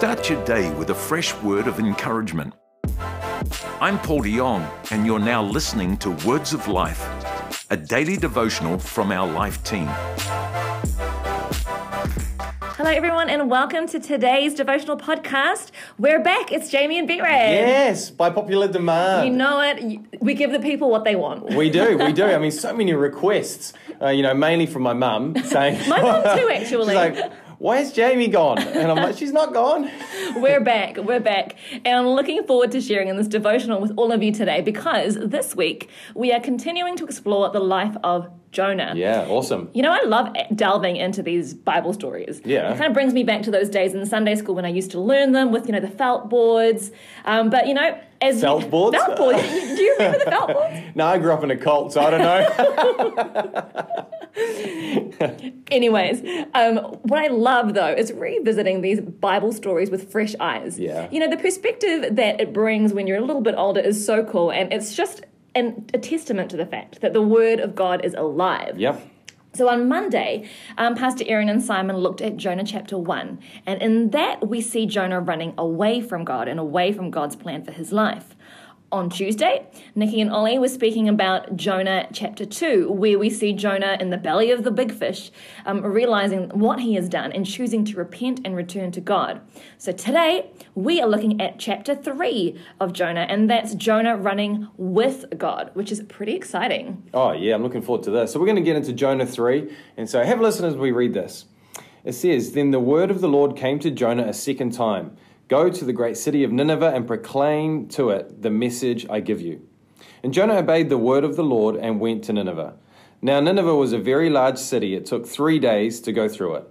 Start your day with a fresh word of encouragement. I'm Paul de Jong, and you're now listening to Words of Life, a daily devotional from our life team. Hello, everyone, and welcome to today's devotional podcast. We're back. It's Jamie and Beat Yes, by popular demand. You know it. We give the people what they want. we do, we do. I mean, so many requests, uh, you know, mainly from my mum saying. My mum too, actually. She's like, where's Jamie gone? And I'm like, she's not gone. We're back, we're back. And I'm looking forward to sharing in this devotional with all of you today because this week we are continuing to explore the life of Jonah. Yeah, awesome. You know, I love delving into these Bible stories. Yeah. It kind of brings me back to those days in Sunday school when I used to learn them with, you know, the felt boards. Um, but, you know, as. Felt boards? Felt boards. Do you remember the felt boards? No, I grew up in a cult, so I don't know. Anyways, um, what I love though is revisiting these Bible stories with fresh eyes. Yeah. You know, the perspective that it brings when you're a little bit older is so cool, and it's just and a testament to the fact that the Word of God is alive. Yep. So on Monday, um, Pastor Aaron and Simon looked at Jonah chapter 1, and in that we see Jonah running away from God and away from God's plan for his life on Tuesday, Nikki and Ollie were speaking about Jonah chapter 2, where we see Jonah in the belly of the big fish, um, realizing what he has done and choosing to repent and return to God. So today, we are looking at chapter 3 of Jonah, and that's Jonah running with God, which is pretty exciting. Oh, yeah, I'm looking forward to this. So we're going to get into Jonah 3, and so have a listen as we read this. It says, Then the word of the Lord came to Jonah a second time. Go to the great city of Nineveh and proclaim to it the message I give you. And Jonah obeyed the word of the Lord and went to Nineveh. Now, Nineveh was a very large city. It took three days to go through it.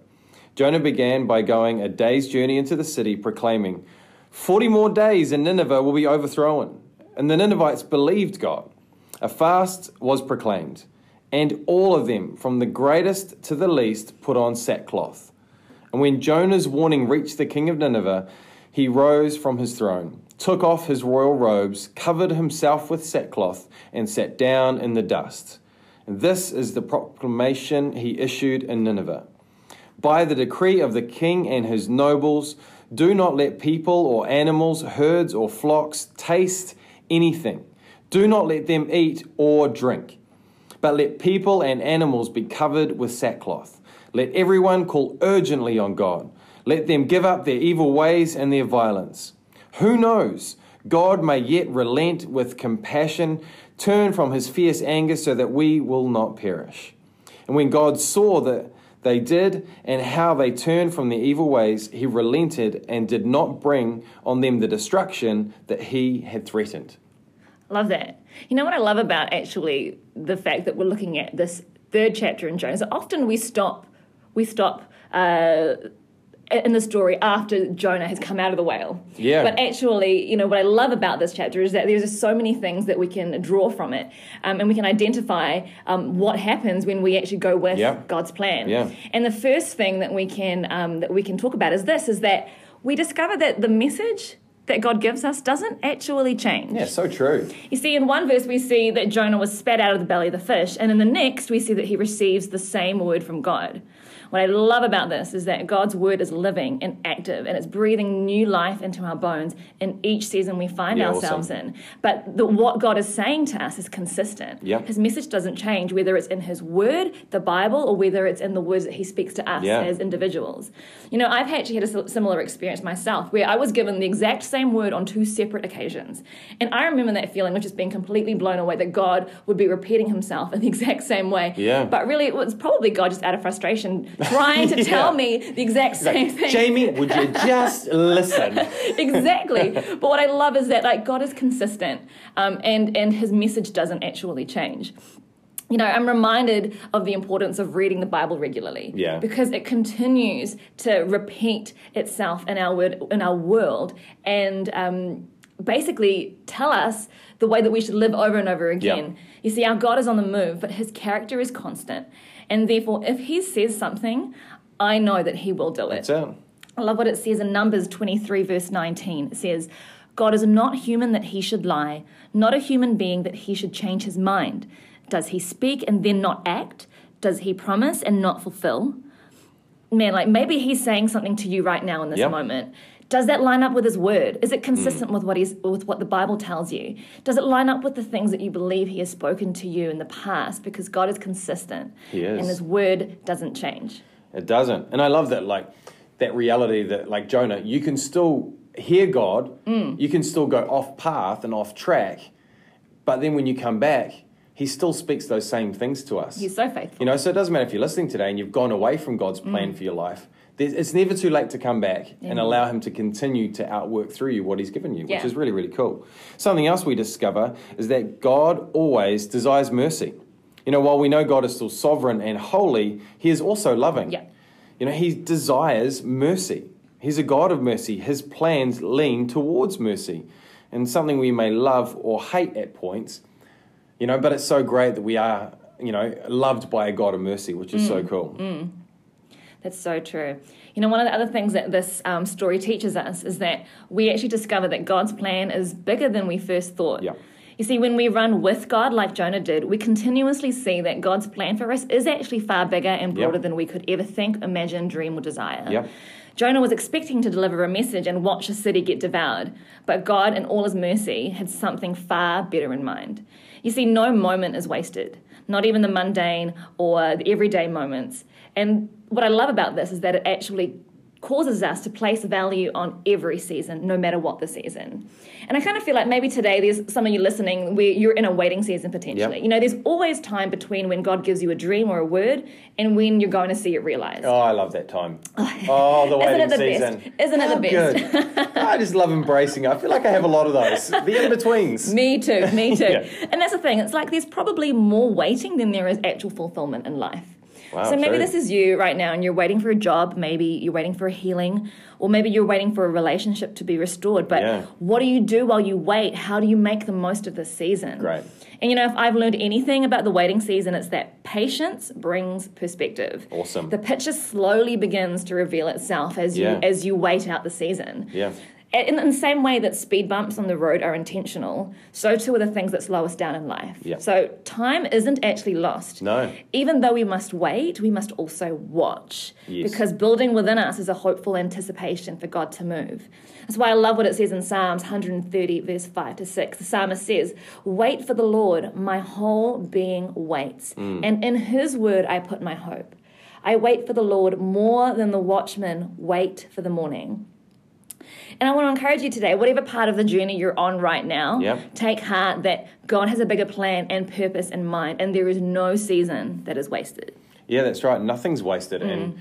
Jonah began by going a day's journey into the city, proclaiming, Forty more days and Nineveh will be overthrown. And the Ninevites believed God. A fast was proclaimed, and all of them, from the greatest to the least, put on sackcloth. And when Jonah's warning reached the king of Nineveh, he rose from his throne, took off his royal robes, covered himself with sackcloth, and sat down in the dust. And this is the proclamation he issued in Nineveh. By the decree of the king and his nobles, do not let people or animals, herds or flocks taste anything. Do not let them eat or drink. But let people and animals be covered with sackcloth. Let everyone call urgently on God. Let them give up their evil ways and their violence. Who knows? God may yet relent with compassion, turn from his fierce anger so that we will not perish. And when God saw that they did and how they turned from their evil ways, he relented and did not bring on them the destruction that he had threatened. Love that. You know what I love about actually the fact that we're looking at this third chapter in Jonah? often we stop, we stop uh, in the story after Jonah has come out of the whale. Yeah. But actually, you know, what I love about this chapter is that there's just so many things that we can draw from it, um, and we can identify um, what happens when we actually go with yeah. God's plan. Yeah. And the first thing that we can um, that we can talk about is this: is that we discover that the message that God gives us doesn't actually change. Yeah, so true. You see, in one verse, we see that Jonah was spat out of the belly of the fish, and in the next, we see that he receives the same word from God. What I love about this is that God's word is living and active and it's breathing new life into our bones in each season we find yeah, ourselves awesome. in. But the, what God is saying to us is consistent. Yep. His message doesn't change, whether it's in His word, the Bible, or whether it's in the words that He speaks to us yeah. as individuals. You know, I've actually had a similar experience myself where I was given the exact same word on two separate occasions. And I remember that feeling of just being completely blown away that God would be repeating Himself in the exact same way. Yeah. But really, it was probably God just out of frustration trying to yeah. tell me the exact same like, thing. Jamie, would you just listen? exactly. But what I love is that like God is consistent, um, and and His message doesn't actually change. You know, I'm reminded of the importance of reading the Bible regularly. Yeah. Because it continues to repeat itself in our word in our world and. Um, basically tell us the way that we should live over and over again. Yeah. You see, our God is on the move, but his character is constant. And therefore, if he says something, I know that he will do it. That's it. I love what it says in Numbers 23, verse 19. It says, God is not human that he should lie, not a human being that he should change his mind. Does he speak and then not act? Does he promise and not fulfill? Man, like maybe he's saying something to you right now in this Yep. moment. Does that line up with his word? Is it consistent with what he's with what the Bible tells you? Does it line up with the things that you believe he has spoken to you in the past? Because God is consistent. He is. And his word doesn't change. It doesn't. And I love that, like, that reality that, like Jonah, you can still hear God, Mm. you can still go off path and off track, but then when you come back, He still speaks those same things to us. He's so faithful. You know, so it doesn't matter if you're listening today and you've gone away from God's Mm. plan for your life. It's never too late to come back and allow Him to continue to outwork through you what He's given you, which Yeah. is really, really cool. Something else we discover is that God always desires mercy. You know, while we know God is still sovereign and holy, He is also loving. Yeah. You know, He desires mercy. He's a God of mercy. His plans lean towards mercy. And something we may love or hate at points, you know, but it's so great that we are, you know, loved by a God of mercy, which is Mm. so cool. That's so true. You know, one of the other things that this um, story teaches us is that we actually discover that God's plan is bigger than we first thought. Yeah. You see, when we run with God like Jonah did, we continuously see that God's plan for us is actually far bigger and broader Yep. than we could ever think, imagine, dream, or desire. Yep. Jonah was expecting to deliver a message and watch a city get devoured, but God, in all his mercy, had something far better in mind. You see, no moment is wasted, not even the mundane or the everyday moments. And what I love about this is that it actually causes us to place value on every season, no matter what the season. And I kind of feel like maybe today there's some of you listening where you're in a waiting season potentially. Yep. You know, there's always time between when God gives you a dream or a word and when you're going to see it realized. Oh, I love that time. Oh, the waiting Isn't the season. best? Isn't it the best? Good. I just love embracing. it. I feel like I have a lot of those. The in betweens. Me too, me too. Yeah. And that's the thing, it's like there's probably more waiting than there is actual fulfillment in life. Wow, so maybe true. this is you right now and you're waiting for a job, maybe you're waiting for a healing, or maybe you're waiting for a relationship to be restored. But Yeah. what do you do while you wait? How do you make the most of this season? Great. And you know, if I've learned anything about the waiting season, it's that patience brings perspective. Awesome. The picture slowly begins to reveal itself as you as you wait out the season. Yeah. In, the same way that speed bumps on the road are intentional, so too are the things that slow us down in life. Yeah. So time isn't actually lost. No. Even though we must wait, we must also watch. Yes. Because building within us is a hopeful anticipation for God to move. That's why I love what it says in Psalms 130, verse 5 to 6. The psalmist says, Wait for the Lord, my whole being waits, Mm. and in his word I put my hope. I wait for the Lord more than the watchmen wait for the morning. And I want to encourage you today, whatever part of the journey you're on right now, Yep. take heart that God has a bigger plan and purpose in mind, and there is no season that is wasted. Yeah, that's right. Nothing's wasted. And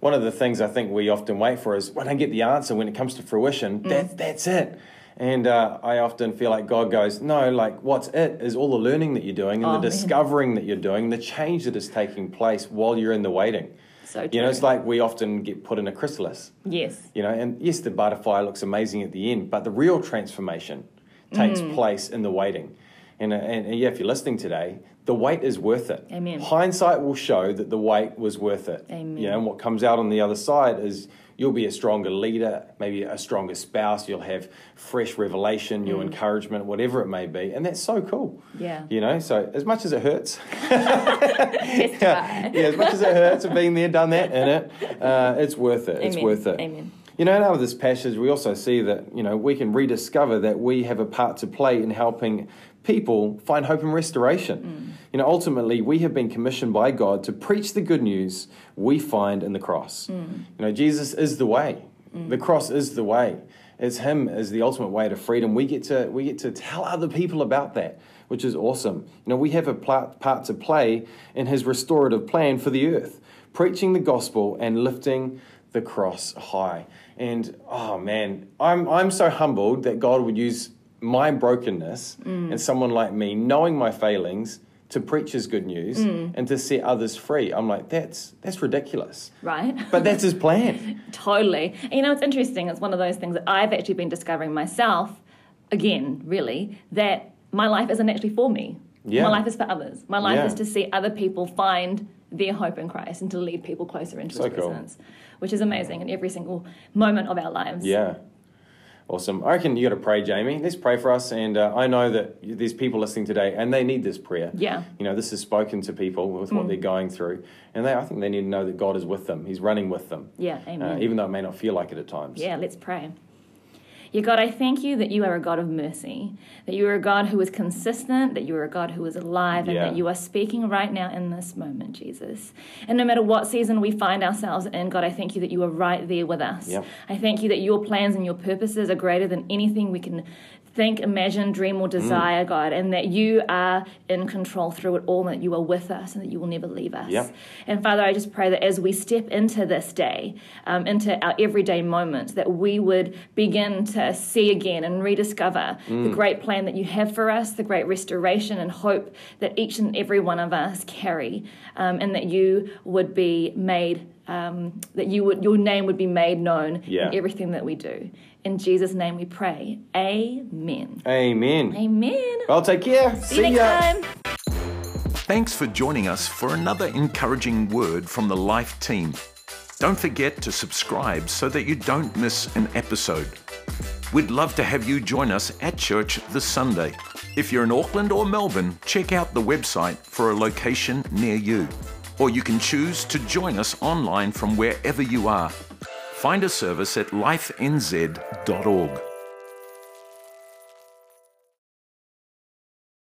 one of the things I think we often wait for is when I get the answer, when it comes to fruition, that, that's it. And uh, I often feel like God goes, no, like what's it is all the learning that you're doing and Oh, the man. discovering that you're doing, the change that is taking place while you're in the waiting. So You know, it's like we often get put in a chrysalis. Yes. You know, and yes, the butterfly looks amazing at the end, but the real transformation takes Mm. place in the waiting. And, uh, and, and yeah, if you're listening today, the wait is worth it. Amen. Hindsight will show that the wait was worth it. Amen. You know, and what comes out on the other side is you'll be a stronger leader, maybe a stronger spouse, you'll have fresh revelation, new encouragement, whatever it may be. And that's so cool. Mm. Yeah. You know, so as much as it hurts, Testify. yeah, as much as it hurts of being there, done that, in it, uh, it's worth it. It's worth it. Amen. You know, out of this passage, we also see that, you know, we can rediscover that we have a part to play in helping people find hope and restoration. Mm. You know, ultimately, we have been commissioned by God to preach the good news we find in the cross. Mm. You know, Jesus is the way. Mm. The cross is the way. It's Him as the ultimate way to freedom. We get to we get to tell other people about that, which is awesome. You know, we have a pla- part to play in His restorative plan for the earth, preaching the gospel and lifting the cross high. And oh man, I'm I'm so humbled that God would use my brokenness and mm. someone like me, knowing my failings, to preach His good news mm. and to set others free. I'm like, that's that's ridiculous, Right? but that's His plan. Totally. And you know, it's interesting. It's one of those things that I've actually been discovering myself, again, really, that my life isn't actually for me. Yeah. My life is for others. My life Yeah. is to see other people find their hope in Christ and to lead people closer into So His cool. presence, which is amazing in every single moment of our lives. Yeah. Awesome. I reckon you got to pray, Jamie. Let's pray for us. And uh, I know that there's people listening today and they need this prayer. Yeah. You know, this is spoken to people with what they're going through. And they, I think they need to know that God is with them, He's running with them. Yeah, amen. Uh, even though it may not feel like it at times. yeah, let's pray. Yeah, God, I thank you that you are a God of mercy, that you are a God who is consistent, that you are a God who is alive, and Yeah. that you are speaking right now in this moment, Jesus. And no matter what season we find ourselves in, God, I thank you that you are right there with us. Yep. I thank you that your plans and your purposes are greater than anything we can think, imagine, dream, or desire, Mm. God, and that you are in control through it all, and that you are with us, and that you will never leave us. Yep. And Father, I just pray that as we step into this day, um, into our everyday moments, that we would begin to see again and rediscover Mm. the great plan that you have for us, the great restoration and hope that each and every one of us carry, um, and that you would be made. Um, that you would, your name would be made known Yeah. in everything that we do. In Jesus' name we pray. Amen. Amen. Amen. Well, take care. See you next ya. time. Thanks for joining us for another encouraging word from the Life team. Don't forget to subscribe so that you don't miss an episode. We'd love to have you join us at church this Sunday. If you're in Auckland or Melbourne, check out the website for a location near you. Or you can choose to join us online from wherever you are. Find a service at lifenz.org.